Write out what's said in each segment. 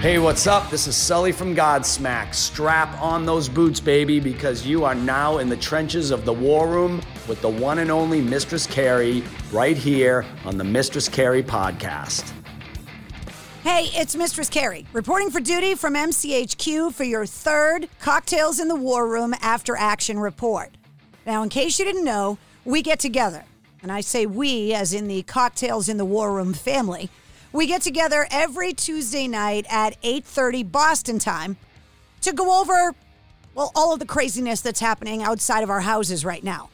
Hey, what's up? This is Sully from Godsmack. Strap on those boots, baby, because you are now in the trenches of the war room with the one and only Mistress Carrie right here on the Mistress Carrie podcast. Hey, it's Mistress Carrie, reporting for duty from MCHQ for your third Cocktails in the War Room After Action report. Now, in case you didn't know, we get together, and I say we as in the Cocktails in the War Room family. We get together every Tuesday night at 8:30 Boston time to go over well all of the craziness that's happening outside of our houses right now.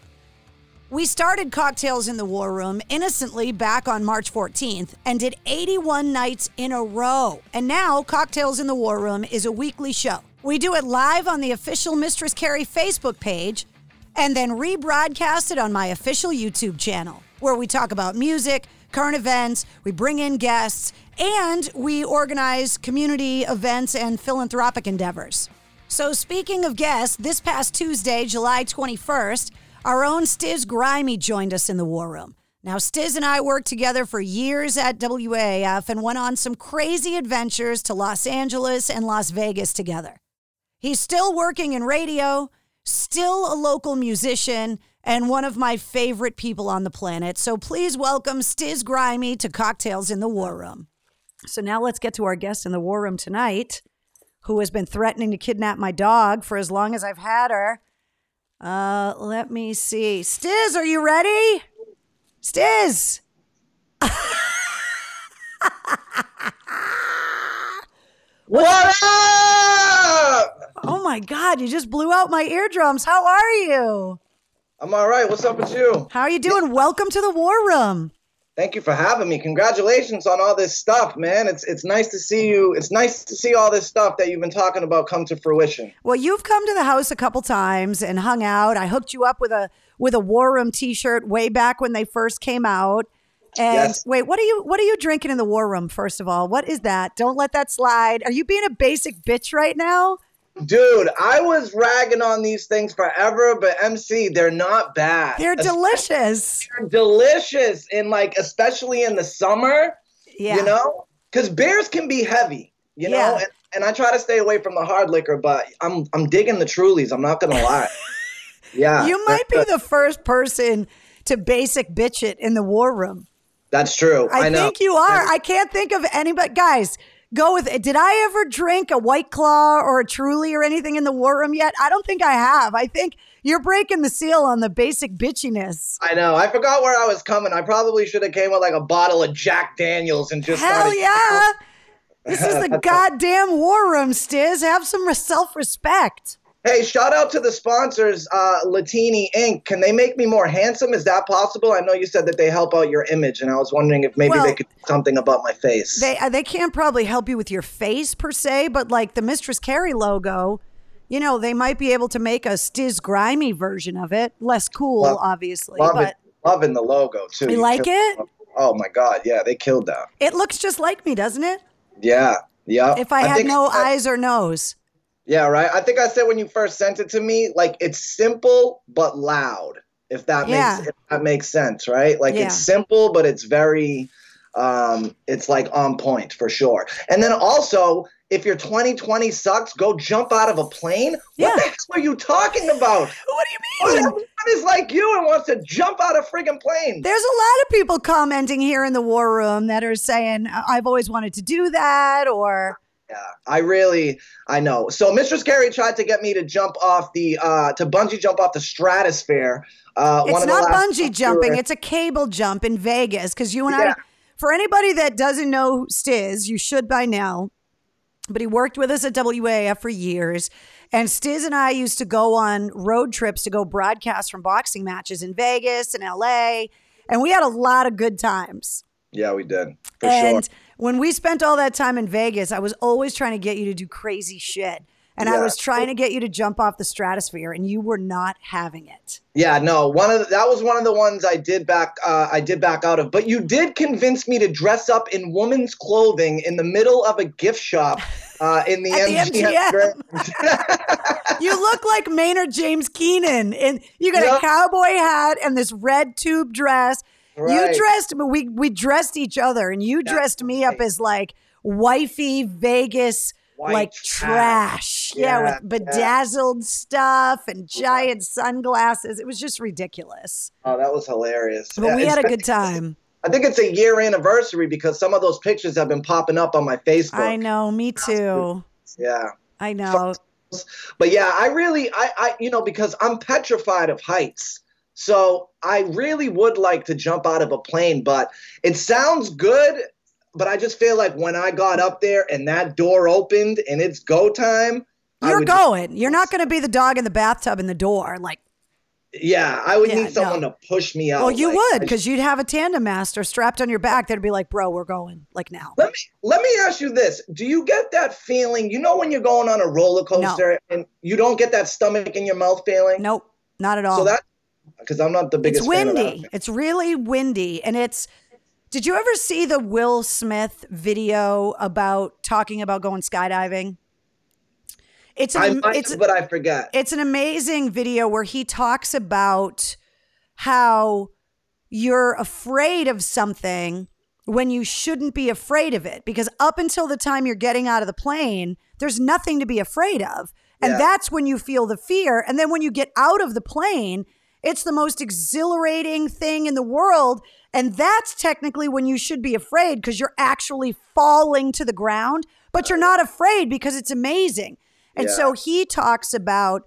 We started Cocktails in the War Room innocently back on March 14th and did 81 nights in a row. And now Cocktails in the War Room is a weekly show. We do it live on the official Mistress Carrie Facebook page and then rebroadcast it on my official YouTube channel where we talk about music, current events, we bring in guests, and we organize community events and philanthropic endeavors. So, speaking of guests, this past Tuesday, July 21st, our own Stiz Grimey joined us in the War Room. Now, Stiz and I worked together for years at WAAF and went on some crazy adventures to Los Angeles and Las Vegas together. He's still working in radio, still a local musician, and one of my favorite people on the planet. So please welcome Stiz Grimey to Cocktails in the War Room. So now let's get to our guest in the War Room tonight, who has been threatening to kidnap my dog for as long as I've had her. Uh, let me see. Stiz, are you ready? Stiz. What up? Oh my God, you just blew out my eardrums. How are you? I'm all right. What's up with you? How are you doing? Welcome to the War Room. Thank you for having me. Congratulations on all this stuff, man. It's it's nice to see you. It's nice to see all this stuff that you've been talking about come to fruition. Well, you've come to the house a couple times and hung out. I hooked you up with a with a War Room T-shirt way back when they first came out. And Yes. wait, what are you what are you drinking in the War Room? First of all, what is that? Don't let that slide. Are you being a basic bitch right now? Dude, I was ragging on these things forever, but MC, they're not bad. They're delicious. They're delicious, and like especially in the summer, Yeah. you know, because beers can be heavy, you know. Yeah. And, and I try to stay away from the hard liquor, but I'm I'm digging the Trulies. I'm not gonna lie. Yeah, you might be the first person to basic bitch it in the War Room. That's true. I, I, think you are. I can't think of anybody. Guys, go with it. Did I ever drink a White Claw or a Truly or anything in the War Room yet? I don't think I have. I think you're breaking the seal on the basic bitchiness. I know. I forgot where I was coming. I probably should have came with like a bottle of Jack Daniels and just Hell started- yeah. This is the goddamn War Room, Stiz. Have some self respect. Hey, shout out to the sponsors, uh, Latini Inc. Can they make me more handsome? Is that possible? I know you said that they help out your image, and I was wondering if maybe Well, they could do something about my face. They uh, they can't probably help you with your face per se, but like the Mistress Carrie logo, you know, they might be able to make a Stiz Grimey version of it. Less cool, Love- obviously, Love but it. Loving the logo too. You like it? Oh my god, yeah, they killed that. it looks just like me, doesn't it? Yeah, yeah. If I, had no I- eyes or nose. Yeah, right. I think I said when you first sent it to me, like it's simple but loud. If that Yeah. makes if that makes sense, right? Like Yeah. it's simple, but it's very um, it's like on point for sure. And then also, if your 2020 sucks, go jump out of a plane. Yeah. What the hell are you talking about? What do you mean? Everyone is like you and wants to jump out of friggin' plane. There's a lot of people commenting here in the war room that are saying, I've always wanted to do that, or Yeah, I really, I know. So Mistress Carrie tried to get me to jump off the, uh, to bungee jump off the stratosphere. Uh, one it's of the not bungee jumping, it's a cable jump in Vegas. Because you and I, for anybody that doesn't know Stiz, you should by now, but he worked with us at WAAF for years. And Stiz and I used to go on road trips to go broadcast from boxing matches in Vegas and LA. And we had a lot of good times. yeah, we did for and sure. When we spent all that time in Vegas, I was always trying to get you to do crazy shit. And I was trying to get you to jump off the stratosphere, and you were not having it. Yeah, no, one of the, that was one of the ones I did back uh, I did back out of. But you did convince me to dress up in woman's clothing in the middle of a gift shop uh, in the MGM. MGM. You look like Maynard James Keenan, and you got Yeah. a cowboy hat and this red tube dress. Right. You dressed, we we dressed each other, and you dressed me up as like wifey Vegas. White like trash. trash, yeah, Yeah, with bedazzled stuff and giant sunglasses. It was just ridiculous. oh, that was hilarious. But Yeah, we had a good time. I think it's a year anniversary because some of those pictures have been popping up on my Facebook. I know, me too. Yeah. I know. But yeah, I really, I, I, you know, because I'm petrified of heights. So I really would like to jump out of a plane, but it sounds good. But I just feel like when I got up there and that door opened and it's go time, You're would- going. You're not going to be the dog in the bathtub in the door. Like, yeah, I would Yeah, need someone no. to push me out. well, you like, would because you'd have a tandem master strapped on your back that'd be like, bro, we're going. Like now. Let me let me ask you this: Do you get that feeling? You know when you're going on a roller coaster and you don't get that stomach in your mouth feeling. Nope, not at all. So that because I'm not the biggest. it's fan of windy. It's really windy. And it's, did you ever see the Will Smith video about talking about going skydiving? It's I an, might, it's, but I forget. it's an amazing video where he talks about how you're afraid of something when you shouldn't be afraid of it because up until the time you're getting out of the plane there's nothing to be afraid of and Yeah. that's when you feel the fear and then when you get out of the plane it's the most exhilarating thing in the world. And that's technically when you should be afraid because you're actually falling to the ground but you're not afraid because it's amazing. And Yeah. so he talks about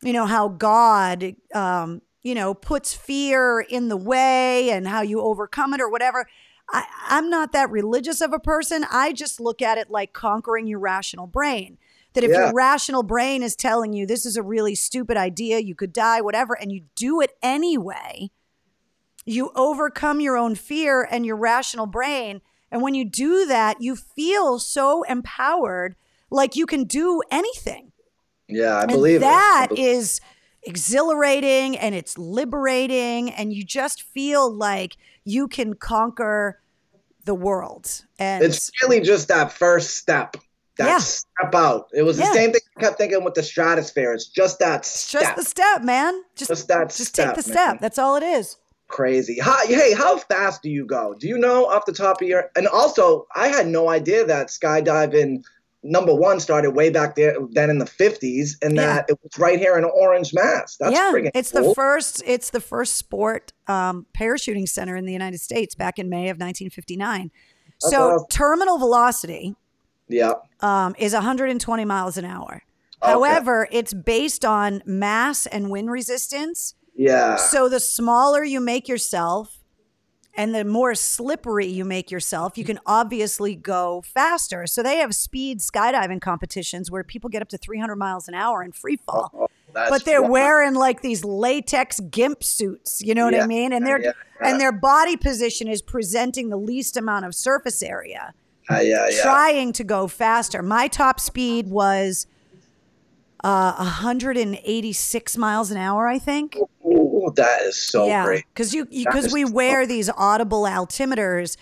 you know how god um you know puts fear in the way and how you overcome it or whatever. I, i'm not that religious of a person. I just look at it like conquering your rational brain that if Yeah. your rational brain is telling you this is a really stupid idea you could die whatever and you do it anyway you overcome your own fear and your rational brain and when you do that you feel so empowered like you can do anything yeah, I and believe it. I that be- is exhilarating and it's liberating and you just feel like you can conquer the world and It's really just that first step. That Yeah. step out. It was Yeah. the same thing I kept thinking with the stratosphere. It's just that it's step. just the step man just, Just that just step, take the man. step that's all it is Crazy. How, hey, how fast do you go? Do you know off the top of your? And also, I had no idea that skydiving number one started way back there then in the 50s and Yeah. that it was right here in Orange, Mass. That's yeah it's cool. the first it's the first sport um, parachuting center in the united states back in may of 1959 so awesome. terminal velocity Yeah. um, is 120 miles an hour Okay. however it's based on mass and wind resistance Yeah. So the smaller you make yourself and the more slippery you make yourself, you can obviously go faster. So they have speed skydiving competitions where people get up to 300 miles an hour in free fall. Oh, but they're wild. wearing like these latex gimp suits, you know what I mean? And their yeah, yeah. and their body position is presenting the least amount of surface area Uh, yeah, yeah. trying to go faster. My top speed was uh, 186 miles an hour, I think. Ooh, that is so yeah, great. because you because we so- wear these audible altimeters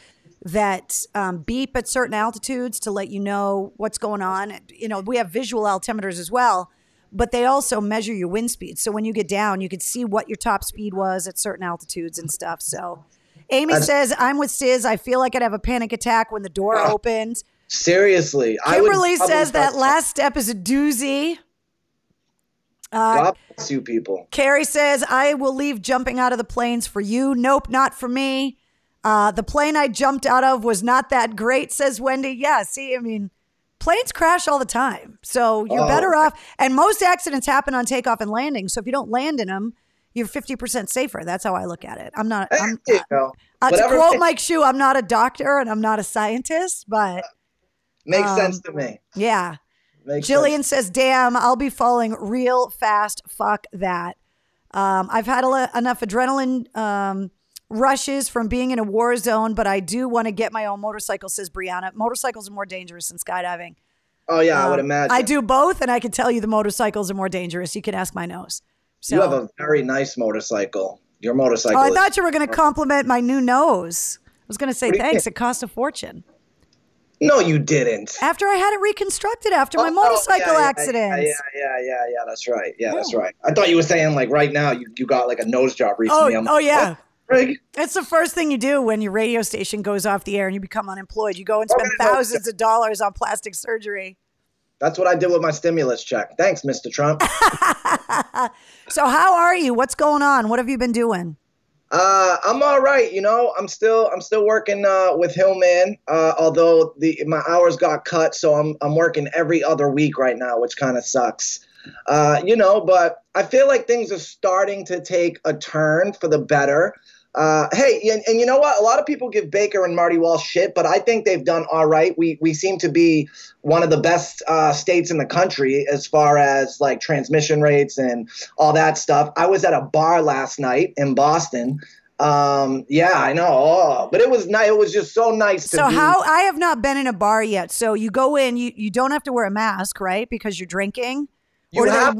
that um, beep at certain altitudes to let you know what's going on. You know, we have visual altimeters as well, but they also measure your wind speed. So when you get down, you can see what your top speed was at certain altitudes and stuff. So Amy That's- says, I'm with Stiz. I feel like I'd have a panic attack when the door opens. Seriously, Kimberly says that last step is a doozy. Uh, God bless you people. Carrie says, I will leave jumping out of the planes for you. Nope, not for me. Uh, the plane I jumped out of was not that great, says Wendy. Yeah, see, I mean, planes crash all the time. So you're Oh, better off. And most accidents happen on takeoff and landing. So if you don't land in them, you're 50% safer. That's how I look at it. I'm not, I'm, you go. uh, to quote Mike Hsu, I'm not a doctor and I'm not a scientist, but makes um, sense to me. yeah. Makes Jillian sense. says, "Damn, I'll be falling real fast. Fuck that. Um, I've had a le- enough adrenaline um, rushes from being in a war zone, but I do want to get my own motorcycle." Says Brianna. Motorcycles are more dangerous than skydiving. Oh yeah, I would Um, imagine. I do both, and I can tell you the motorcycles are more dangerous. You can ask my nose. So, You have a very nice motorcycle. Your motorcycle. oh, I thought you were going to compliment my new nose. I was going to say What do you thanks. It cost a fortune. no, you didn't. After I had it reconstructed after my Oh, motorcycle yeah, yeah, accident. Yeah, yeah, yeah, yeah. That's right. Yeah, that's oh. right. I thought you were saying like right now you, you got like a nose job Oh, recently. I'm oh yeah. "What, Frig? It's the first thing you do when your radio station goes off the air and you become unemployed. You go and oh, spend Oh, no. thousands of dollars on plastic surgery. That's what I did with my stimulus check. Thanks, Mr. Trump. So, how are you? What's going on? What have you been doing? Uh, I'm all right. You know, I'm still I'm still working uh, with Hillman. Uh, although the my hours got cut, so I'm I'm working every other week right now, which kind of sucks. Uh, you know, but I feel like things are starting to take a turn for the better. Uh, hey, and, and you know what? A lot of people give Baker and Marty Walsh shit, but I think they've done all right. We we seem to be one of the best uh, states in the country as far as like transmission rates and all that stuff. I was at a bar last night in Boston. Um, yeah, I know. Oh, but it was nice. It was just so nice to So, be. how I have not been in a bar yet. So, you go in, you, you don't have to wear a mask, right? Because you're drinking. you Or do they- have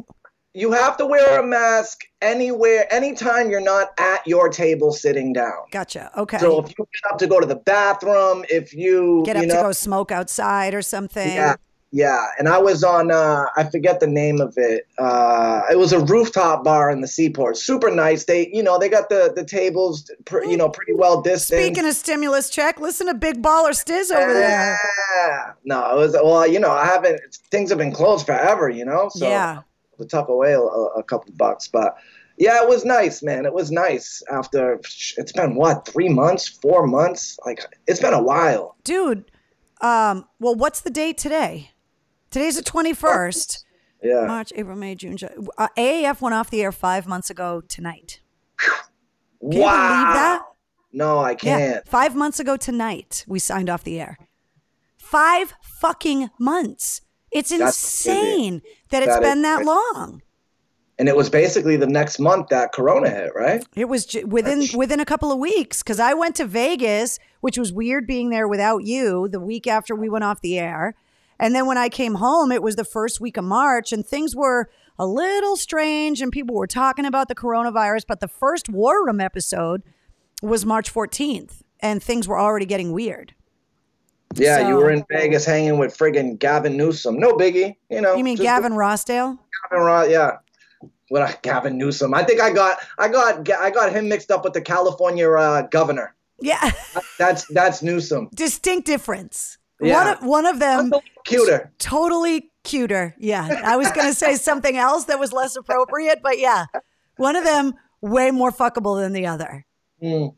you have to wear a mask anywhere, anytime you're not at your table sitting down. Gotcha. Okay. So if you get up to go to the bathroom, if you Get you up know, to go smoke outside or something. Yeah, yeah. And I was on, uh, I forget the name of it. Uh, it was a rooftop bar in the seaport. Super nice. They, you know, they got the the tables, pr- you know, pretty well distanced. Speaking of stimulus check, listen to Big Baller Stiz over there. Yeah. No, it was well, you know, I haven't. Things have been closed forever, you know. So yeah. Tuck away a, a couple bucks, but. Yeah, it was nice, man. It was nice after it's been what, three months, four months? Like, it's been a while. Dude, um, well, what's the date today? Today's the 21st. Yeah. March, April, May, June, July. Uh, AAF went off the air five months ago tonight. Can you wow. believe that? No, I can't. Five months ago tonight, we signed off the air. Five fucking months. It's That's insane that it's That been that long. And it was basically the next month that Corona hit, right? It was ju- within within a couple of weeks because I went to Vegas, which was weird being there without you. The week after we went off the air, and then when I came home, it was the first week of March, and things were a little strange, and people were talking about the coronavirus. But the first War Room episode was March fourteenth, and things were already getting weird. Yeah, you were in Vegas hanging with friggin' Gavin Newsom. No biggie, you know. You mean Gavin Rossdale? Gavin Ro- yeah. What uh, Gavin Newsom? I think I got I got I got him mixed up with the California uh, governor. Yeah, That's that's Newsom. distinct difference. Yeah. One of, one of them Cuter. totally cuter. Yeah. I was going to say something else that was less appropriate, but yeah. One of them way more fuckable than the other. Mm.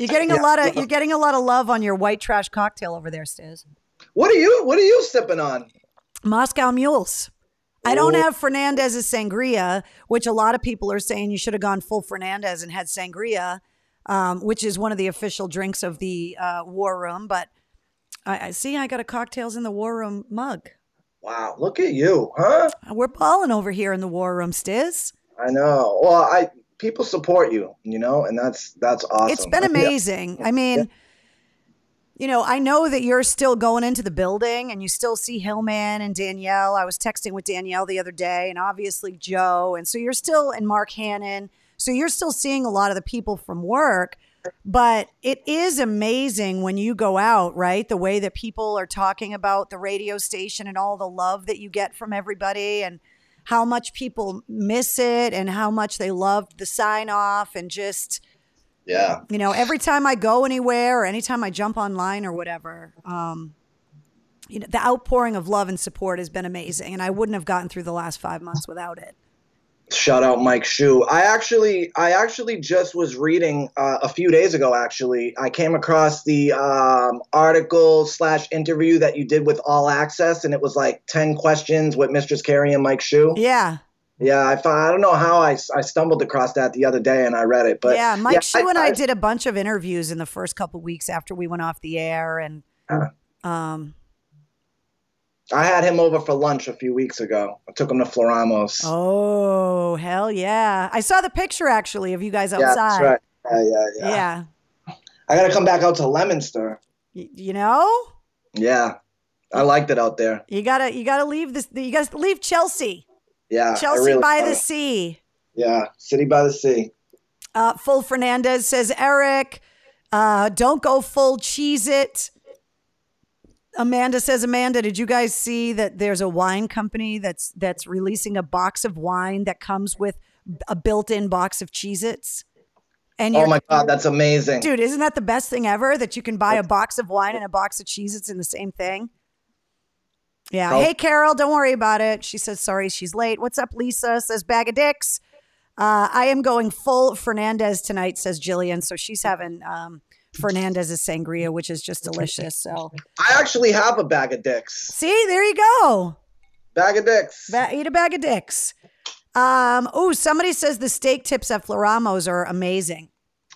You're getting a Yeah. lot of you're getting a lot of love on your white trash cocktail over there, Stiz. What are you What are you sipping on? Moscow Mules. I don't have Fernandez's sangria, which a lot of people are saying you should have gone full Fernandez and had sangria, um, which is one of the official drinks of the uh, War Room. But I, I see I got a cocktails in the War Room mug. Wow, look at you, huh? We're balling over here in the War Room, Stiz. I know. Well, I people support you, you know, and that's that's awesome. It's been amazing. I mean, you know, I know that you're still going into the building and you still see Hillman and Danielle. I was texting with Danielle the other day and obviously Joe. And so you're still and Mark Hannon. So you're still seeing a lot of the people from work. But it is amazing when you go out, right? The way that people are talking about the radio station and all the love that you get from everybody and how much people miss it and how much they loved the sign off and just Yeah. You know, every time I go anywhere or anytime I jump online or whatever, um, you know, the outpouring of love and support has been amazing, and I wouldn't have gotten through the last five months without it. Shout out Mike Hsu. I actually, I actually just was reading uh, a few days ago. Actually, I came across the um, article slash interview that you did with All Access, and it was like ten questions with Mistress Carrie and Mike Hsu. Yeah, Yeah, I found, I don't know how I, I stumbled across that the other day and I read it, but yeah. Mike Hsu and I, I did a bunch of interviews in the first couple weeks after we went off the air, and um, I had him over for lunch a few weeks ago. I took him to Floramo's. oh hell yeah! I saw the picture actually of you guys yeah, outside. that's right. Yeah, yeah, yeah, Yeah. I gotta come back out to Leominster. Y- you know, Yeah, I liked it out there. you gotta you gotta leave this. You gotta leave Chelsea. Yeah, Chelsea really by the it. sea. Yeah, city by the sea. Uh, full Fernandez says, Eric, uh, don't go full cheese it. Amanda says, Amanda, did you guys see that there's a wine company that's that's releasing a box of wine that comes with a built-in box of Cheez-Its? And Oh my god, that's amazing. dude, isn't that the best thing ever? That you can buy a box of wine and a box of Cheez-Its in the same thing? Yeah. Hey, Carol, don't worry about it. She says, sorry, she's late. What's up, Lisa? Says, bag of dicks. Uh, I am going full Fernandez tonight, says Jillian. So she's having um, Fernandez's sangria, which is just delicious. So I actually have a bag of dicks. see, there you go. Bag of dicks. Ba- eat a bag of dicks. Um, oh, somebody says the steak tips at Floramo's are amazing.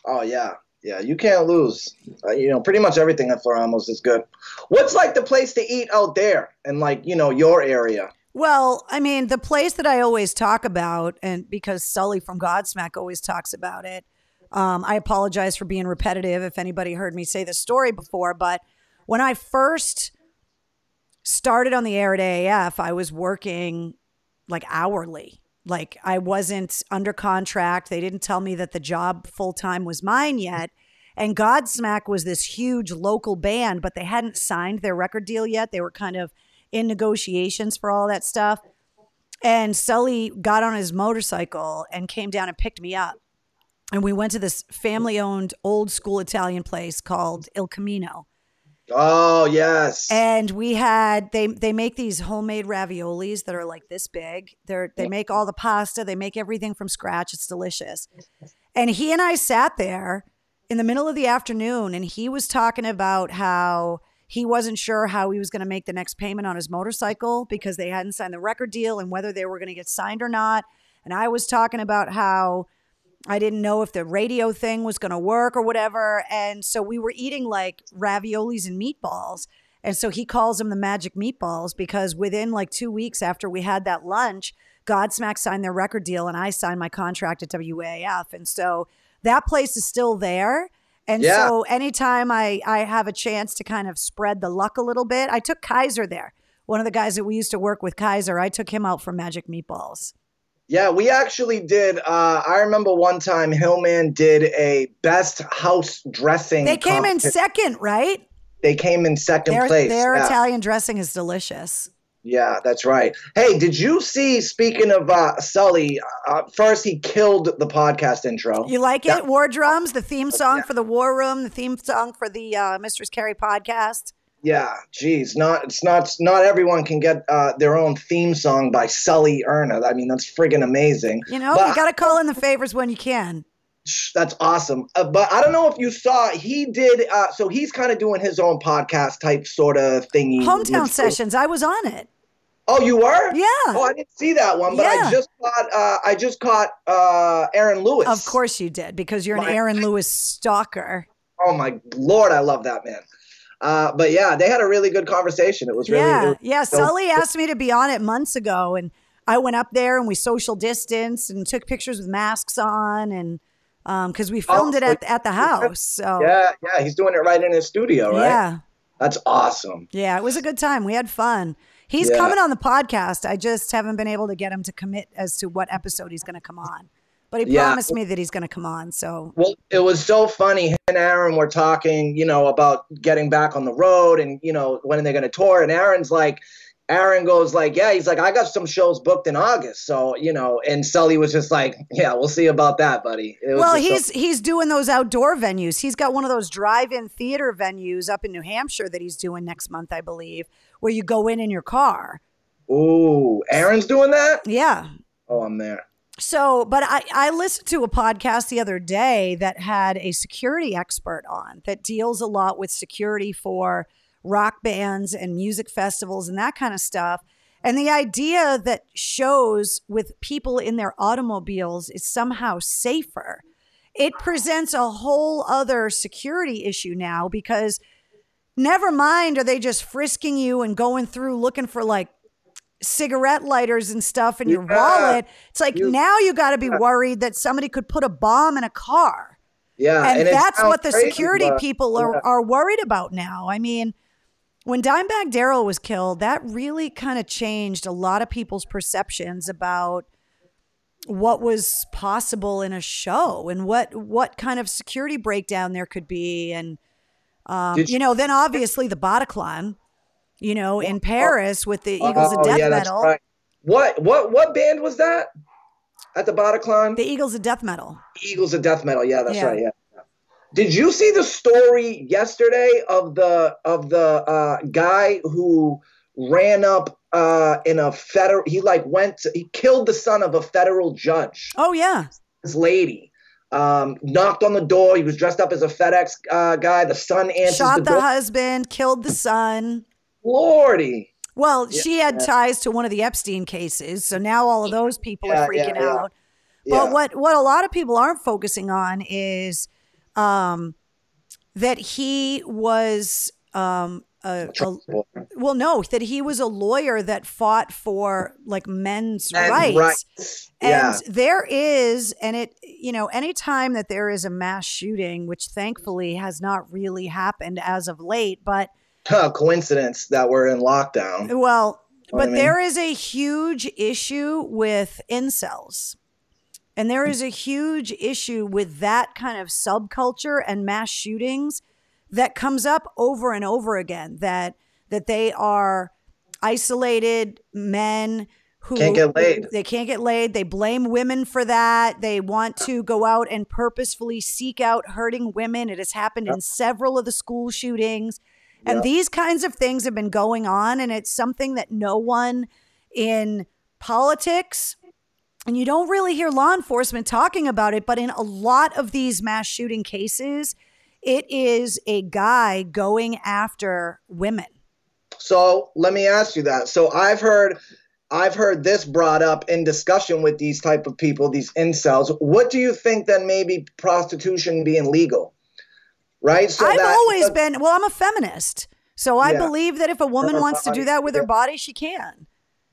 Oh yeah, yeah. You can't lose. Uh, you know, pretty much everything at Floramo's is good. What's like the place to eat out there and like you know your area? Well, I mean, the place that I always talk about, and because Sully from Godsmack always talks about it, um, I apologize for being repetitive if anybody heard me say this story before, but when I first started on the air at AAF, I was working like hourly. Like I wasn't under contract. They didn't tell me that the job full time was mine yet. And Godsmack was this huge local band, but they hadn't signed their record deal yet. They were kind of in negotiations for all that stuff. And Sully got on his motorcycle and came down and picked me up. And we went to this family owned old school Italian place called Il Camino. Oh yes. And we had they they make these homemade raviolis that are like this big. They're they make all the pasta, they make everything from scratch. It's delicious. And he and I sat there in the middle of the afternoon and he was talking about how he wasn't sure how he was going to make the next payment on his motorcycle because they hadn't signed the record deal and whether they were going to get signed or not. And I was talking about how I didn't know if the radio thing was going to work or whatever. And so we were eating like raviolis and meatballs. And so he calls them the magic meatballs because within like two weeks after we had that lunch, Godsmack signed their record deal and I signed my contract at WAAF. And so that place is still there. And Yeah. so anytime I, I have a chance to kind of spread the luck a little bit, I took Kaiser there. One of the guys that we used to work with, Kaiser, I took him out for magic meatballs. Yeah, we actually did. Uh, I remember one time Hillman did a best house dressing. They came in second, right? They came in second Their, place. their yeah. Italian dressing is delicious. Yeah, that's right. Hey, did you see? Speaking of uh, Sully, uh, first he killed the podcast intro. You like Yeah. it? War Drums, the theme song for the War Room, the theme song for the uh, Mistress Carrie podcast. Yeah, geez, not it's not not everyone can get uh, their own theme song by Sully Erna. I mean, that's friggin' amazing. You know, But you got to call in the favors when you can. That's awesome. Uh, but I don't know if you saw, he did. Uh, so he's kind of doing his own podcast type sort of thingy. Hometown with- sessions. I was on it. Oh, you were? Yeah. Oh, I didn't see that one, but Yeah. I just caught. Uh, I just caught uh, Aaron Lewis. Of course you did because you're an My- Aaron Lewis stalker. Oh my lord, I love that man. Uh, but yeah, they had a really good conversation. It was really. yeah, it- yeah. so- Sully asked me to be on it months ago, and I went up there and we social distanced and took pictures with masks on, and because we filmed Oh, it at at the house. So Yeah, yeah, he's doing it right in his studio, right? yeah. That's awesome. Yeah, it was a good time. We had fun. He's Yeah. coming on the podcast. I just haven't been able to get him to commit as to what episode he's going to come on. But he Yeah. promised me that he's going to come on. So, Well, it was so funny. He and Aaron were talking, you know, about getting back on the road and, you know, when are they going to tour? And Aaron's like, Aaron goes like, "Yeah." He's like, "I got some shows booked in August." So you know, and Sully was just like, "Yeah, we'll see about that, buddy." Well, just so- he's he's doing those outdoor venues. He's got one of those drive-in theater venues up in New Hampshire that he's doing next month, I believe, where you go in in your car. ooh, Aaron's doing that. Yeah. Oh, I'm there. So, but I, I listened to a podcast the other day that had a security expert on that deals a lot with security for rock bands and music festivals and that kind of stuff. And the idea that shows with people in their automobiles is somehow safer. It presents a whole other security issue now because never mind are they just frisking you and going through looking for like cigarette lighters and stuff in your Yeah. wallet. It's like You- now you got to be worried that somebody could put a bomb in a car. Yeah, and, it that's what the crazy, security but- people are, yeah. are worried about now. I mean, when Dimebag Darrell was killed, that really kind of changed a lot of people's perceptions about what was possible in a show and what what kind of security breakdown there could be and um, you you- know then obviously the Bataclan you know in Paris with the Eagles of Oh, Death yeah, Metal right. What what what band was that? At the Bataclan? the Eagles of Death Metal Eagles of Death Metal. Yeah, that's Yeah. right. Yeah. Did you see the story yesterday of the of the uh, guy who ran up uh, in a federal? He like went. To, he killed the son of a federal judge. oh yeah This lady um, knocked on the door. He was dressed up as a FedEx uh, guy. The son answers shot the the husband killed the son Lordy. Well, she had ties to one of the Epstein cases, so now all of those people Yeah, are freaking yeah. out. Yeah. But what what a lot of people aren't focusing on is um, that he was um, a, a, well, no, that he was a lawyer that fought for like men's And rights. rights. And Yeah. there is, and it, you know, anytime that there is a mass shooting, which thankfully has not really happened as of late, but Huh, coincidence that we're in lockdown. well, Know but I mean? there is a huge issue with incels. And there is a huge issue with that kind of subculture and mass shootings that comes up over and over again that that they are isolated men who Can't get laid. They can't get laid. They blame women for that. They want to go out and purposefully seek out hurting women. It has happened in several of the school shootings. And Yep. these kinds of things have been going on, and it's something that no one in politics, and you don't really hear law enforcement talking about it, but in a lot of these mass shooting cases, it is a guy going after women. So let me ask you that. So I've heard I've heard this brought up in discussion with these type of people, these incels. What do you think then maybe prostitution being legal? Right? So I've that- always been, well, I'm a feminist. So I Yeah. believe that if a woman Her wants to do that with her body, she can.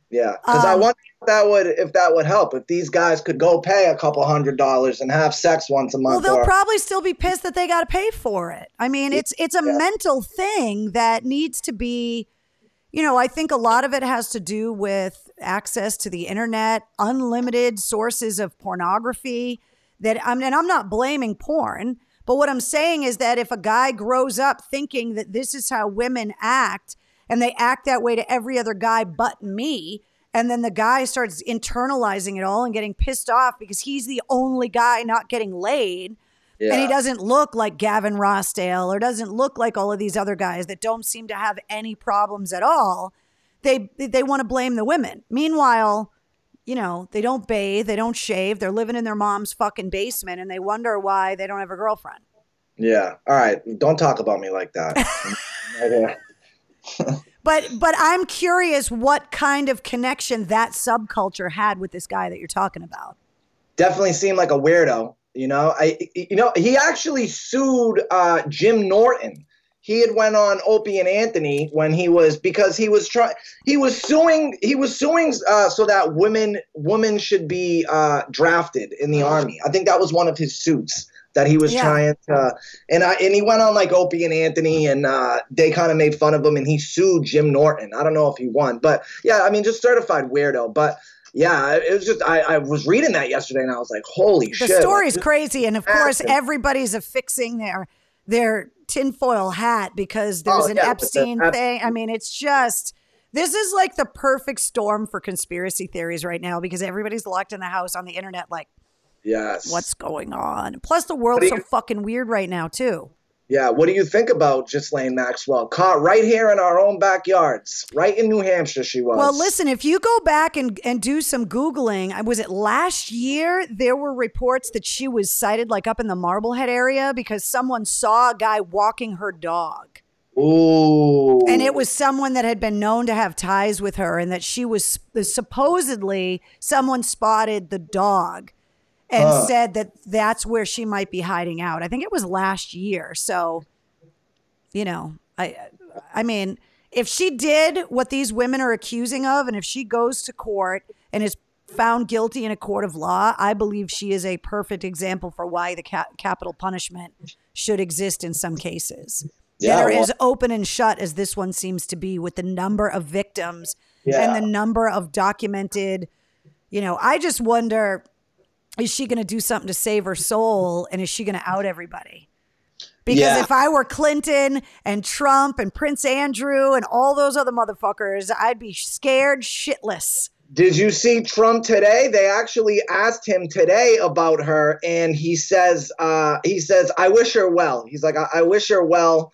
Yeah, because I Um, wonder if that would if that would help if these guys could go pay a couple hundred dollars and have sex once a month. Well, they'll or, probably still be pissed that they got to pay for it. I mean, it's it's a Yeah. mental thing that needs to be you know, I think a lot of it has to do with access to the internet, unlimited sources of pornography that I'm and I'm not blaming porn, but what I'm saying is that if a guy grows up thinking that this is how women act and they act that way to every other guy but me, and then the guy starts internalizing it all and getting pissed off because he's the only guy not getting laid and he doesn't look like Gavin Rossdale or doesn't look like all of these other guys that don't seem to have any problems at all. They they want to blame the women. Meanwhile, you know, they don't bathe, they don't shave, they're living in their mom's fucking basement and they wonder why they don't have a girlfriend. yeah. All right. Don't talk about me like that. But but I'm curious what kind of connection that subculture had with this guy that you're talking about. Definitely seemed like a weirdo. You know, I you know he actually sued uh, Jim Norton. He had went on Opie and Anthony when he was because he was trying he was suing he was suing uh, so that women women should be uh, drafted in the army. I think that was one of his suits that he was Yeah. trying to and I and he went on like Opie and Anthony and uh, they kind of made fun of him and he sued Jim Norton. I don't know if he won, but yeah, I mean just certified weirdo, but. Yeah, it was just I, I was reading that yesterday and I was like, holy The shit! The story's like, crazy, and of course, everybody's affixing their their tinfoil hat because there's Oh, an yeah, with the Epstein thing. I mean, it's just This is like the perfect storm for conspiracy theories right now because everybody's locked in the house on the internet, like, Yes. what's going on? Plus, the world's so fucking weird right now, too. Yeah. What do you think about Ghislaine Maxwell? Caught right here in our own backyards, right in New Hampshire. She was. Well, listen, if you go back and, and do some Googling, was it last year? There were reports that she was sighted like up in the Marblehead area because someone saw a guy walking her dog. Ooh. And it was someone that had been known to have ties with her, and that she was supposedly someone spotted the dog and Huh. said that that's where she might be hiding out. I think it was last year. So, you know, I, I mean, if she did what these women are accusing of, and if she goes to court and is found guilty in a court of law, I believe she is a perfect example for why the ca- capital punishment should exist in some cases Yeah, that are well- as open and shut as this one seems to be with the number of victims Yeah. and the number of documented you know i just wonder is she going to do something to save her soul and is she going to out everybody because Yeah. if i were clinton and trump and prince andrew and all those other motherfuckers i'd be scared shitless Did you see Trump today? They actually asked him today about her, and he says, uh, he says, I wish her well. He's like, I, I wish her well.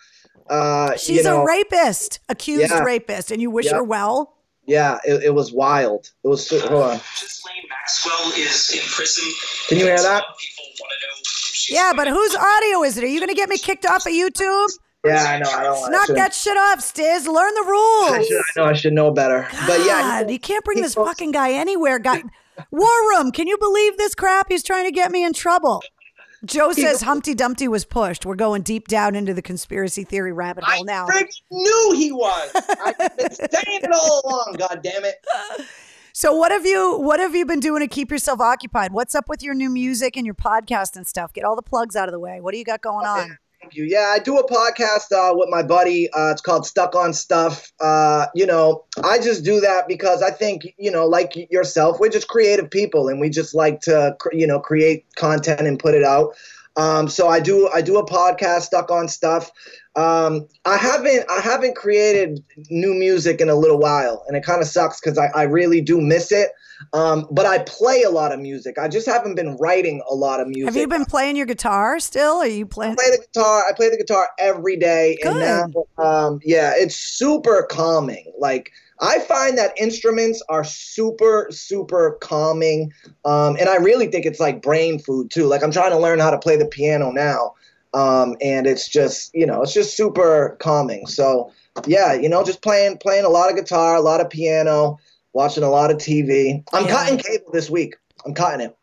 Uh, she's you know, a rapist accused Yeah. rapist and you wish Yep. her well Yeah, it, it was wild. It was. so- Hold on. Ghislaine Maxwell is in prison. Can you hear that? People want to know. if she's yeah but whose audio is it are you going to get me kicked off of youtube Yeah, I know. I don't. I Knock should- that shit off, Stiz. Learn the rules. I, should, I know. I should know better. but yeah, God, you can't bring this goes- fucking guy anywhere. Guy, War Room. Can you believe this crap? He's trying to get me in trouble. Joe says Humpty Dumpty was pushed. We're going deep down into the conspiracy theory rabbit I hole now. friggin' knew he was. I've been saying it all along. God damn it. So what have you what have you been doing to keep yourself occupied? What's up with your new music and your podcast and stuff? Get all the plugs out of the way. What do you got going oh, on? You. Yeah, I do a podcast uh, with my buddy. Uh, it's called Stuck on Stuff. Uh, you know, I just do that because I think, you know, like yourself, we're just creative people and we just like to, you know, create content and put it out. Um, so I do I do a podcast, Stuck on Stuff. Um, I haven't I haven't created new music in a little while, and it kind of sucks because I, I really do miss it. Um, but I play a lot of music. I just haven't been writing a lot of music. Have you been playing your guitar still? Are you playing? play the guitar. I play the guitar every day, and now, um, yeah, it's super calming. Like I find that instruments are super, super calming, um, and I really think it's like brain food too. Like I'm trying to learn how to play the piano now, um, and it's just you know it's just super calming. So yeah, you know, just playing playing a lot of guitar, a lot of piano, watching a lot of TV. I'm Yeah. cutting cable this week. I'm cutting it,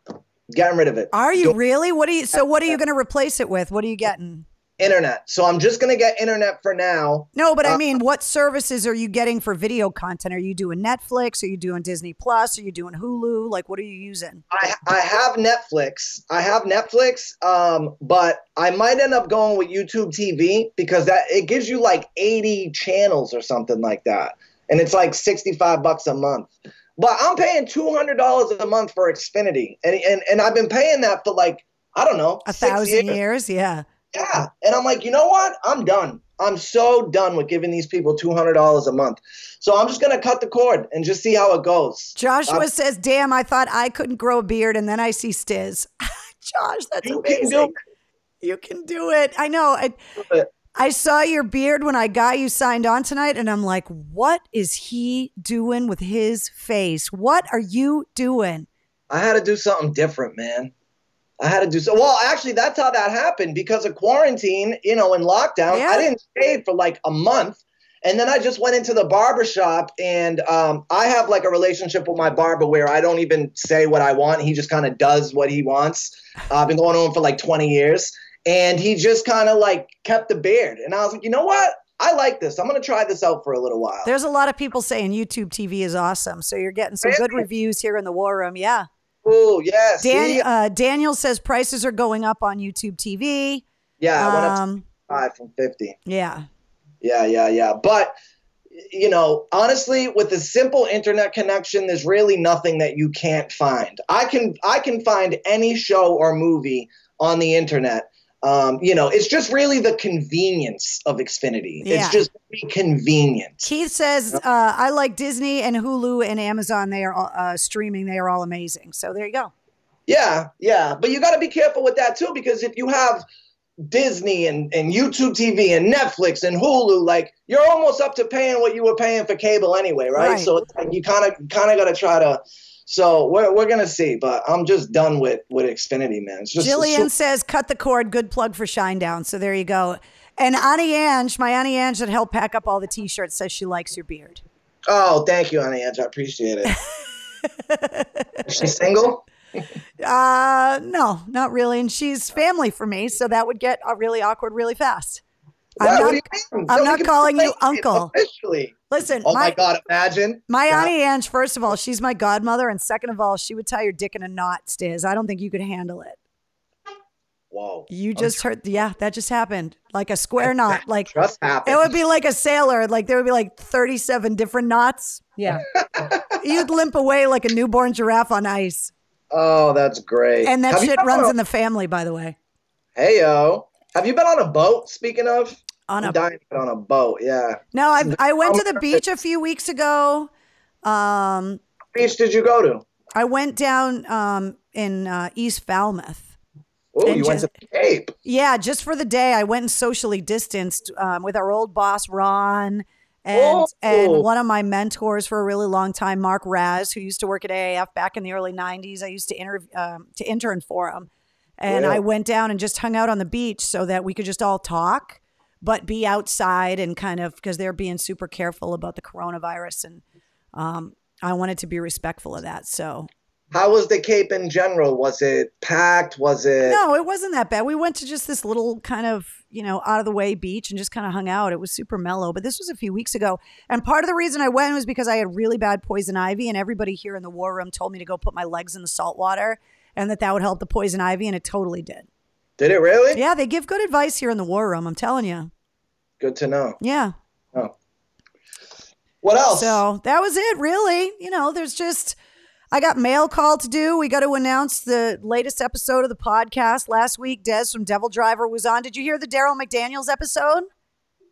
getting rid of it. Are you really? What are you? So what are you going to replace it with? What are you getting? Internet. So I'm just gonna get internet for now. No, but I Uh, mean, what services are you getting for video content? Are you doing Netflix? Are you doing Disney Plus? Are you doing Hulu? Like, what are you using? I I have Netflix. I have Netflix, um, but I might end up going with YouTube TV because that it gives you like 80 channels or something like that, and it's like 65 bucks a month. But I'm paying $200 a month for Xfinity, and and and I've been paying that for like I don't know A thousand years. years? Yeah. Yeah, and I'm like, you know what? I'm done. I'm so done with giving these people $200 a month. So I'm just gonna cut the cord and just see how it goes. Joshua says, "Damn, I thought I couldn't grow a beard, and then I see Stiz." Josh, that's You amazing. do You can do it. I know. I. I saw your beard when I got you signed on tonight, and I'm like, what is he doing with his face? What are you doing? I had to do something different, man. I had to do so. Well, actually, that's how that happened because of quarantine, you know, in lockdown. Yeah. I didn't shave for like a month. And then I just went into the barber shop, and um, I have like a relationship with my barber where I don't even say what I want. He just kind of does what he wants. Uh, I've been going on for like 20 years. And he just kind of like kept the beard. And I was like, you know what? I like this. I'm going to try this out for a little while. There's a lot of people saying YouTube TV is awesome, so you're getting some good reviews here in the war room. Yeah. Oh, yeah. Dan, uh, Daniel says prices are going up on YouTube TV. yeah, I went up to Um, five from 50. yeah. Yeah, yeah, yeah. But you know, honestly, with a simple internet connection, there's really nothing that you can't find. I can I can find any show or movie on the internet. Um, you know, it's just really the convenience of Xfinity. Yeah. It's just convenient. Keith says, uh, I like Disney and Hulu and Amazon. They are all, uh, streaming. They are all amazing. So there you go. Yeah, yeah. But you got to be careful with that too, because if you have Disney and, and YouTube TV and Netflix and Hulu, like you're almost up to paying what you were paying for cable anyway, right? Right. So it's like you kind of kind of got to try to. So we're, we're gonna see, but I'm just done with with Xfinity, man. It's just Jillian says, cut the cord. Good plug for Shinedown. So there you go. And Auntie Ange, my Auntie Ange that helped pack up all the t shirts, says she likes your beard. oh, thank you, Auntie Ange. I appreciate it. Is she single? Uh, no, not really. And she's family for me. So that would get uh, really awkward really fast. I'm not, What do you mean? I'm not calling you uncle. Officially. Listen, Oh my, my, God! Imagine. my Yeah. Auntie Ange, first of all, she's my godmother. And second of all, she would tie your dick in a knot, Stiz. I don't think you could handle it. Whoa. You just heard, yeah, that just happened. Like a square knot. Like Trust happens. it would be like a sailor. Like there would be like 37 different knots. Yeah. You'd limp away like a newborn giraffe on ice. Oh, that's great. And that Have shit runs a- in the family, by the way. Hey yo, have you been on a boat? Speaking of, On a on a boat. Yeah. No, I I went to the beach a few weeks ago. Um, Beach did you go to? I went down um, in uh, East Falmouth. Oh, you went to the Cape. Yeah, just for the day, I went and socially distanced um, with our old boss Ron and Oh. and one of my mentors for a really long time, Mark Raz, who used to work at AAF back in the early '90s. I used to interview um, to intern for him, and Yeah. I went down and just hung out on the beach so that we could just all talk, but be outside and kind of because they're being super careful about the coronavirus, and um, I wanted to be respectful of that. So How was the Cape in general? Was it packed? Was it? No, it wasn't that bad. We went to just this little kind of, you know, out of the way beach and just kind of hung out. It was super mellow, but this was a few weeks ago. And part of the reason I went was because I had really bad poison ivy, and everybody here in the war room told me to go put my legs in the salt water and that that would help the poison ivy, and it totally did. Did it really? Yeah, they give good advice here in the war room. I'm telling you. Good to know. Yeah. Oh. What else? So that was it, really. You know, there's just, I got mail call to do. We got to announce the latest episode of the podcast. Last week, Des from DevilDriver was on. Did you hear the Darryl McDaniels episode?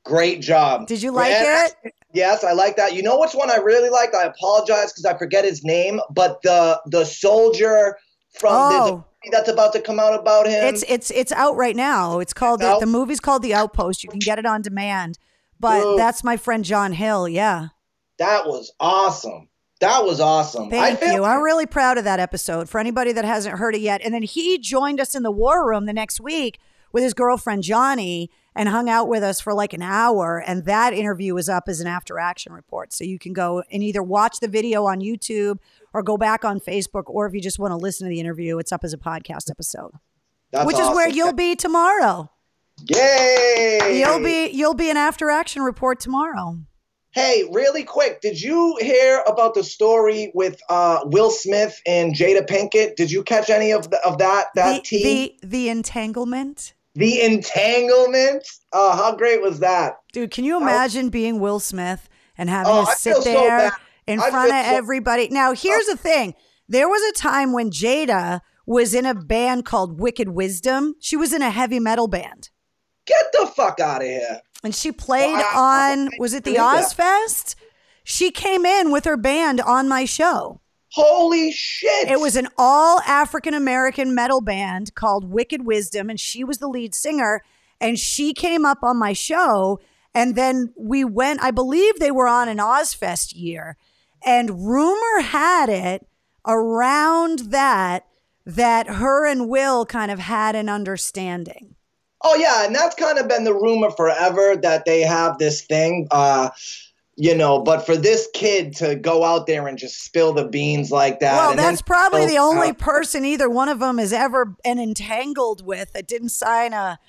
Great job. Did you like Yeah, it? Yes, I like that. You know which one I really liked? I apologize because I forget his name, but the the soldier from Oh. That's about to come out about him. It's it's it's out right now. It's called the, the movie's called The Outpost. You can get it on demand. But that's my friend John Hill. Yeah. that was awesome. That was awesome. Thank I feel you. I'm really proud of that episode for anybody that hasn't heard it yet. And then he joined us in the war room the next week with his girlfriend Johnny and hung out with us for like an hour. And that interview is up as an after action report. So you can go and either watch the video on YouTube or go back on Facebook, or if you just want to listen to the interview, it's up as a podcast episode. that's which is where you'll be tomorrow. Yay! You'll be you'll be an after action report tomorrow. Hey, really quick, did you hear about the story with uh, Will Smith and Jada Pinkett? Did you catch any of the, of that that the, tea? the the entanglement. The entanglement. Oh, how great was that? Dude, can you imagine being Will Smith and having Oh, to sit feel so there in I front of so- everybody? Now, here's the thing. There was a time when Jada was in a band called Wicked Wisdom. She was in a heavy metal band. Get the fuck out of here. And she played Wow. on was it the Ozzfest? She came in with her band on my show. Holy shit. It was an all African American metal band called Wicked Wisdom, and she was the lead singer. And she came up on my show, and then we went. I believe they were on an Ozzfest year, and rumor had it around that that her and Will kind of had an understanding. Oh yeah, and that's kind of been the rumor forever that they have this thing. Uh, you know, but for this kid to go out there and just spill the beans like that. well, and then that's probably the only out- person either one of them has ever been entangled with that didn't sign a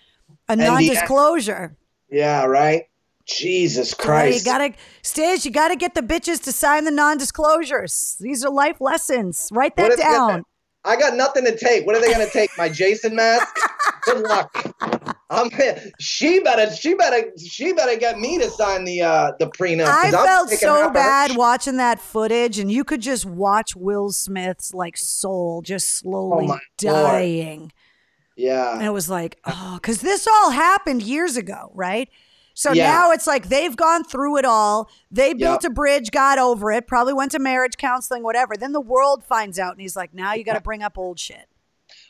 a non-disclosure. Yeah, right. Jesus Right, you gotta Stage, you gotta get the bitches to sign the non-disclosures. These are life lessons. Write that down. I got nothing to take. What are they to take? My Jason mask? Good luck. I'm, she better, she better, she better get me to sign the uh, the prenup. I felt so bad watching that footage, and you could just watch Will Smith's like soul just slowly Oh my Lord. dying. Yeah. And it was like, oh, because this all happened years ago, right? So Yeah. now it's like they've gone through it all. They built Yep. a bridge, got over it, probably went to marriage counseling, whatever. Then the world finds out, and he's like, now you got to bring up old shit.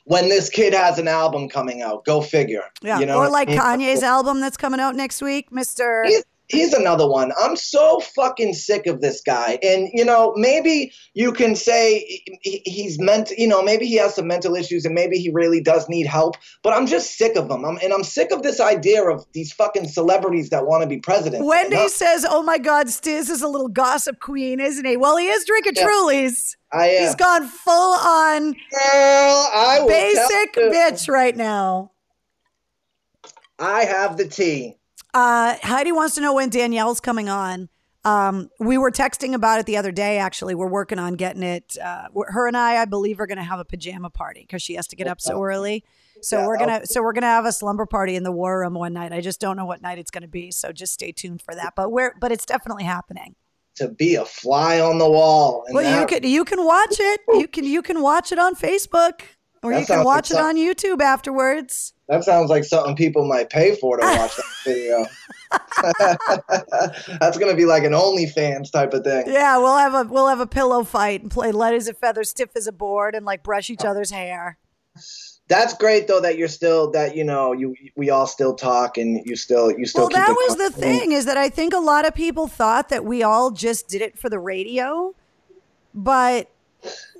When this kid has an album coming out, go figure. Yeah. You know or I like mean? Kanye's album that's coming out next week, Mr. He's, he's another one. I'm so fucking sick of this guy. And, you know, maybe you can say he's meant, you know, maybe he has some mental issues and maybe he really does need help, but I'm just sick of him. I'm, and I'm sick of this idea of these fucking celebrities that want to be president. Wendy says, oh my God, Stiz is a little gossip queen, isn't he? Well, he is drinking Yeah. Trulies. I am. He's gone full on Girl, I basic bitch right now. I have the tea. Uh, Heidi wants to know when Danielle's coming on. Um, we were texting about it the other day. Actually, we're working on getting it. Uh, her and I, I believe, are going to have a pajama party because she has to get up so early. So Yeah, we're gonna, so we're gonna have a slumber party in the war room one night. I just don't know what night it's going to be. So just stay tuned for that. But we're, but it's definitely happening. To be a fly on the wall. Well, you can, you can watch it. You can, you can watch it on Facebook, or That you can sounds like watch it on YouTube afterwards. That sounds like something people might pay for to watch that video. That's gonna be like an OnlyFans type of thing. Yeah, we'll have a we'll have a pillow fight and play light as a feather, stiff as a board, and like brush each oh. other's hair. That's great though that you're still that you know you we all still talk and you still you still. Well, that was the thing is that I think a lot of people thought that we all just did it for the radio, but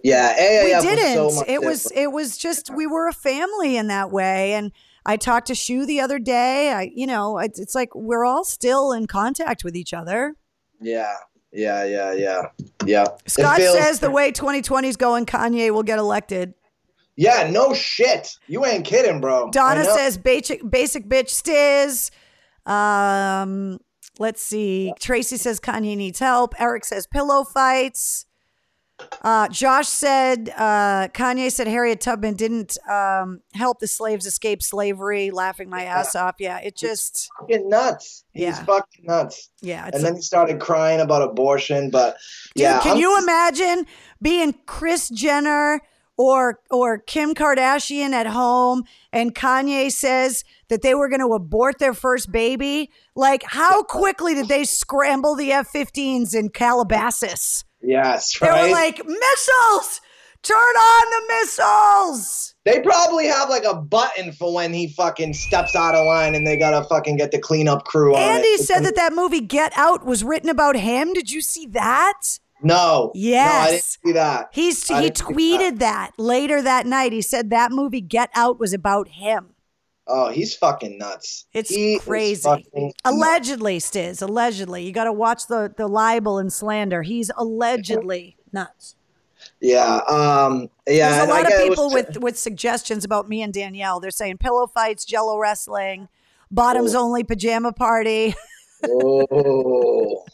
Yeah, AAF we didn't. so much it was different. it was just we were a family in that way, and I talked to Hsu the other day. I you know it's, it's like we're all still in contact with each other. Yeah, yeah, yeah, yeah, yeah. Scott feels- says the way 2020 is going, Kanye will get elected. Yeah, no shit. You ain't kidding, bro. Donna says basic basic bitch stiz. Um, let's see. Tracy says Kanye needs help. Eric says pillow fights. Uh, Josh said uh, Kanye said Harriet Tubman didn't um, help the slaves escape slavery. Laughing my ass off. Yeah, it just fucking nuts. He's Yeah. fucking nuts. yeah. And then he started crying about abortion, but Dude, yeah, can I'm- you imagine being Kris Jenner or or Kim Kardashian at home and Kanye says that they were going to abort their first baby? Like how quickly did they scramble the F-15s in Calabasas? Yes, right. They were like missiles. Turn on the missiles. They probably have like a button for when he fucking steps out of line and they gotta fucking get the cleanup crew on Andy it. said that that movie Get Out was written about him. Did you see that? No. No, I didn't Yes. see that. He's I he tweeted that later that night. He said that movie Get Out was about him. Oh, he's fucking nuts. It's He crazy. fucking nuts. Allegedly, Stiz. Allegedly, you got to watch the the libel and slander. He's allegedly nuts. Yeah. Um. Yeah. There's a lot of people was- with with suggestions about me and Danielle. They're saying pillow fights, Jello wrestling, bottoms only pajama party. Oh.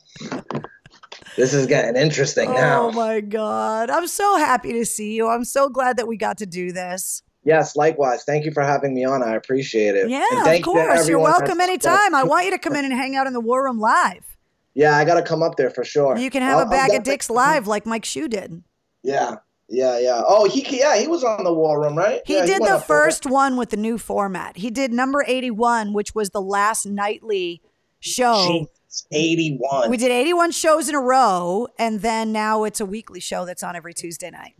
this is getting interesting now. Oh my god, I'm so happy to see you. I'm so glad that we got to do this. Yes, likewise. Thank you for having me on. I appreciate it. And Yeah, of to course. You're welcome anytime. I want you to come in and hang out in the War Room live. Yeah, I gotta come up there for sure. You can have I'll- a bag of dicks live like Mike Hsu did. Yeah, yeah, yeah. Oh, he yeah, he was on the War Room, right? He Yeah, did went the there. first one with the new format. He did number 81, which was the last nightly show. Jesus, Eighty-one. We did 81 shows in a row, and then now it's a weekly show that's on every Tuesday night.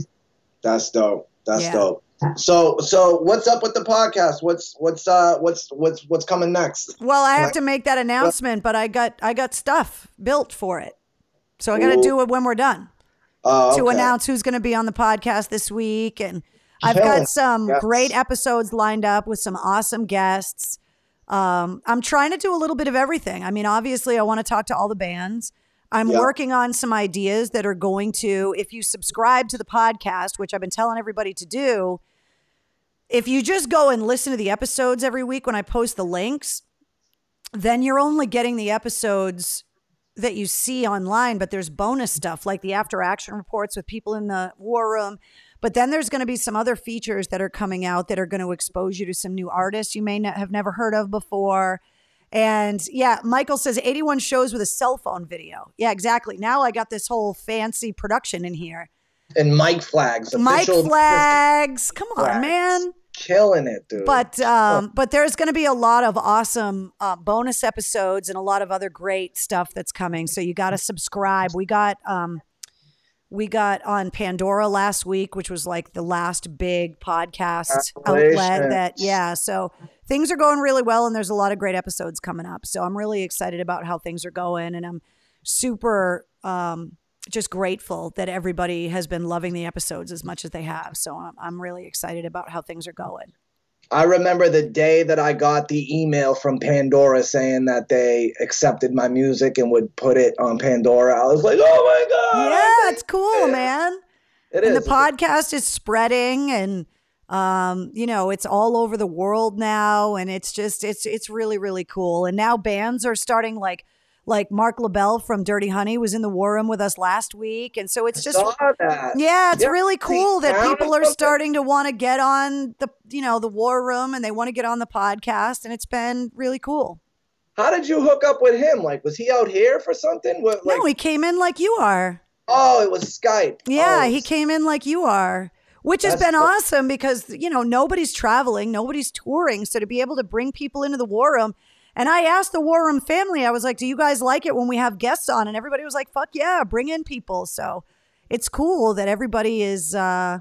That's dope. That's Yeah. dope. So, so what's up with the podcast? What's what's uh what's what's what's coming next? Well, I have to make that announcement, but I got I got stuff built for it. So I got to do it when we're done Uh, to okay. announce who's going to be on the podcast this week and I've got some Yes. great episodes lined up with some awesome guests. Um, I'm trying to do a little bit of everything. I mean, obviously, I want to talk to all the bands. I'm Yeah. working on some ideas that are going to, if you subscribe to the podcast, which I've been telling everybody to do, if you just go and listen to the episodes every week when I post the links, then you're only getting the episodes that you see online, but there's bonus stuff like the after action reports with people in the war room. But then there's going to be some other features that are coming out that are going to expose you to some new artists you may not have never heard of before. And yeah, Michael says 81 shows with a cell phone video. Yeah, exactly. Now I got this whole fancy production in here. and Mike Flags. Mike flags. Come on, Flags. man. Killing it, dude. But um, but there's going to be a lot of awesome uh, bonus episodes and a lot of other great stuff that's coming. So you got to subscribe. We got um, we got on Pandora last week, which was like the last big podcast outlet. That yeah. So things are going really well, and there's a lot of great episodes coming up. So I'm really excited about how things are going, and I'm super um, just grateful that everybody has been loving the episodes as much as they have. So I'm, I'm really excited about how things are going. I remember the day that I got the email from Pandora saying that they accepted my music and would put it on Pandora. I was like, oh my God. Yeah, it's cool, man. It and is. the podcast is spreading and um, you know, it's all over the world now and it's just it's it's really really cool. And now bands are starting like like Marc LaBelle from Dirty Honey was in the War Room with us last week. And so it's just. Yeah, it's Yeah, really cool that people are starting to want to get on the you know, the War Room and they want to get on the podcast and it's been really cool. How did you hook up with him? Like, was he out here for something? What, like, no, he came in like you are. oh, it was Skype. Yeah, Oh, he came in like you are, which has That's been so- awesome because, you know, nobody's traveling, nobody's touring. So to be able to bring people into the War Room, and I asked the War Room family, I was like, do you guys like it when we have guests on? And everybody was like, fuck yeah, bring in people. So it's cool that everybody is, uh,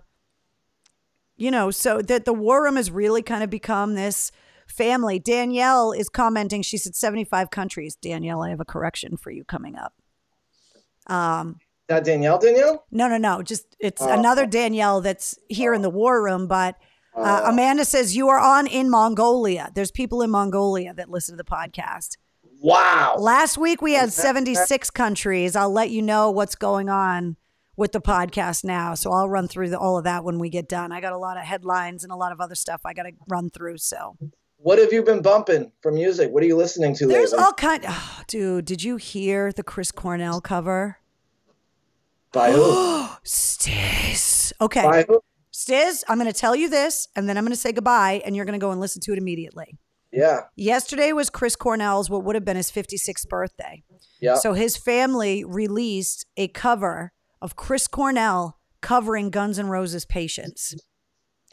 you know, so that the War Room has really kind of become this family. Danielle is commenting, she said 75 countries. Danielle, I have a correction for you coming up. Um, that Danielle, Danielle? no, no, no. Just it's Oh. another Danielle that's here in the war room. But uh, Amanda says you are on in Mongolia. There's people in Mongolia that listen to the podcast. Wow. Last week we had 76 countries. I'll let you know what's going on with the podcast now. So I'll run through the, all of that when we get done. I got a lot of headlines and a lot of other stuff I got to run through. So What have you been bumping for music? What are you listening to there's lately? all kind. Oh, dude, did you hear the Chris Cornell cover? By who? Stiz. Okay. By who? Stiz, I'm going to tell you this, and then I'm going to say goodbye, and you're going to go and listen to it immediately. Yeah. Yesterday was Chris Cornell's, what would have been his 56th birthday. Yeah. So his family released a cover of Chris Cornell covering Guns N' Roses Patience.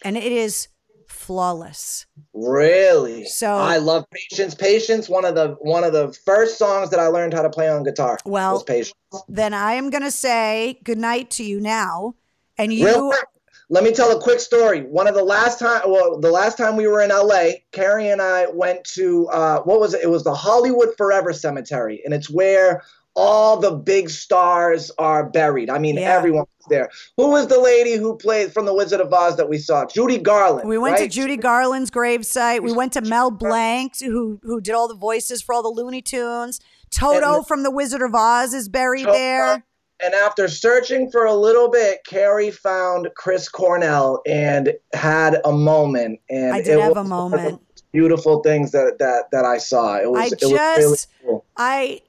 And it is flawless. Really? So- I love Patience. Patience, one of the one of the first songs that I learned how to play on guitar. Well- Patience. Then I am going to say goodnight to you now. And Real you, quick, let me tell a quick story. One of the last time, well, the last time we were in LA, Carrie and I went to uh, what was it? It was the Hollywood Forever Cemetery, and it's where all the big stars are buried. I mean, Yeah. everyone was there. Who was the lady who played from The Wizard of Oz that we saw? Judy Garland. we went to? Judy Garland's gravesite. We went to Mel Blanc, who who did all the voices for all the Looney Tunes. Toto from The Wizard of Oz is buried Toto. there. And after searching for a little bit, Carrie found Chris Cornell and had a moment. And I did it have a was one of the moment. Beautiful things that that that I saw. It was I it was really just- cool. I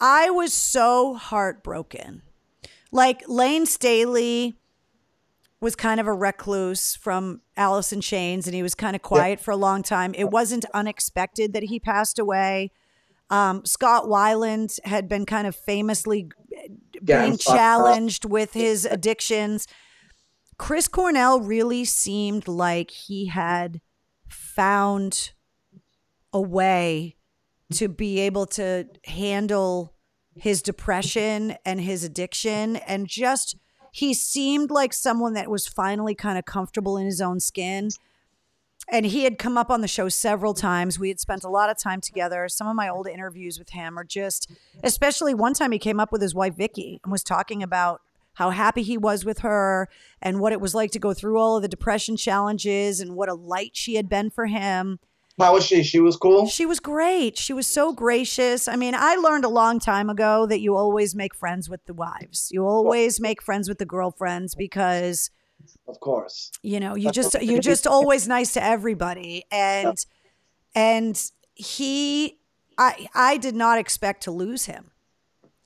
I was so heartbroken. Like Lane Staley was kind of a recluse from Alice in Chains and he was kind of quiet for a long time. It wasn't unexpected that he passed away. Um, Scott Weiland had been kind of famously Being challenged with his addictions. Chris Cornell really seemed like he had found a way to be able to handle his depression and his addiction and just he seemed like someone that was finally kind of comfortable in his own skin and he had come up on the show several times we had spent a lot of time together some of my old interviews with him are just especially one time he came up with his wife Vicky and was talking about how happy he was with her and what it was like to go through all of the depression challenges and what a light she had been for him How was she? She was cool. she was great. She was so gracious. I mean, I learned a long time ago that you always make friends with the wives. You always make friends with the girlfriends because Of course. you know you just you're just always nice to everybody. And and he i i did not expect to lose him.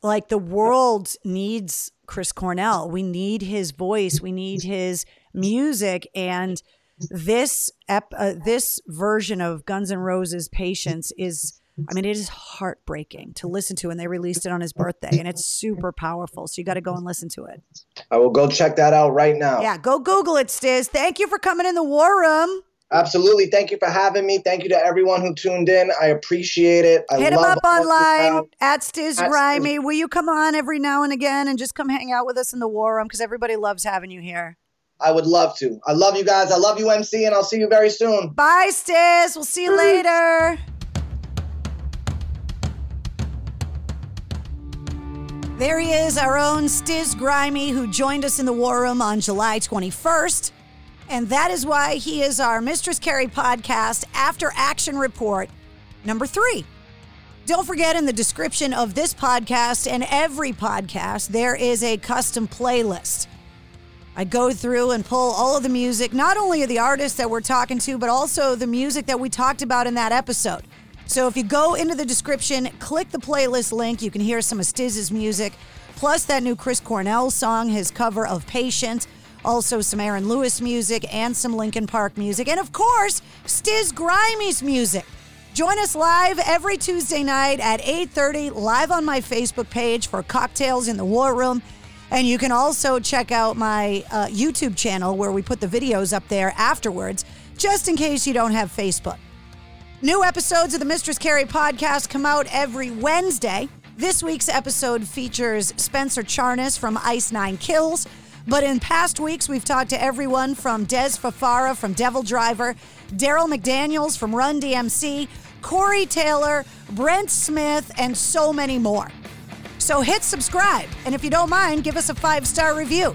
Like the world needs chris cornell. We need his voice. We need his music. And this ep- uh, this version of guns n' roses patience is I mean, it is heartbreaking to listen to, and they released it on his birthday, and it's super powerful. So you got to go and listen to it. I will go check that out right now. Yeah, go Google it, Stiz. Thank you for coming in the war room. Absolutely. Thank you for having me. Thank you to everyone who tuned in. I appreciate it. I Hit him love up all of you online at Stiz Grimey. Will you come on every now and again and just come hang out with us in the war room? Because everybody loves having you here. I would love to. I love you guys. I love you, MC, and I'll see you very soon. Bye, Stiz. We'll see you later. There he is, our own Stiz Grimey, who joined us in the War Room on July 21st. And that is why he is our Mistress Carrie podcast after action report number three. Don't forget in the description of this podcast and every podcast, there is a custom playlist. I go through and pull all of the music, not only of the artists that we're talking to, but also the music that we talked about in that episode. So if you go into the description, click the playlist link, you can hear some of Stiz's music, plus that new Chris Cornell song, his cover of Patient, also some Aaron Lewis music and some Linkin Park music, and of course, Stiz Grimey's music. Join us live every Tuesday night at 8:30 live on my Facebook page for Cocktails in the War Room. And you can also check out my uh, YouTube channel where we put the videos up there afterwards, just in case you don't have Facebook. New episodes of the Mistress Carrie podcast come out every Wednesday. This week's episode features Spencer Charnas from Ice Nine Kills. But in past weeks, we've talked to everyone from Des Fafara from Devil Driver, Darryl McDaniels from Run DMC, Corey Taylor, Brent Smith, and so many more. So hit subscribe, and if you don't mind, give us a five star review.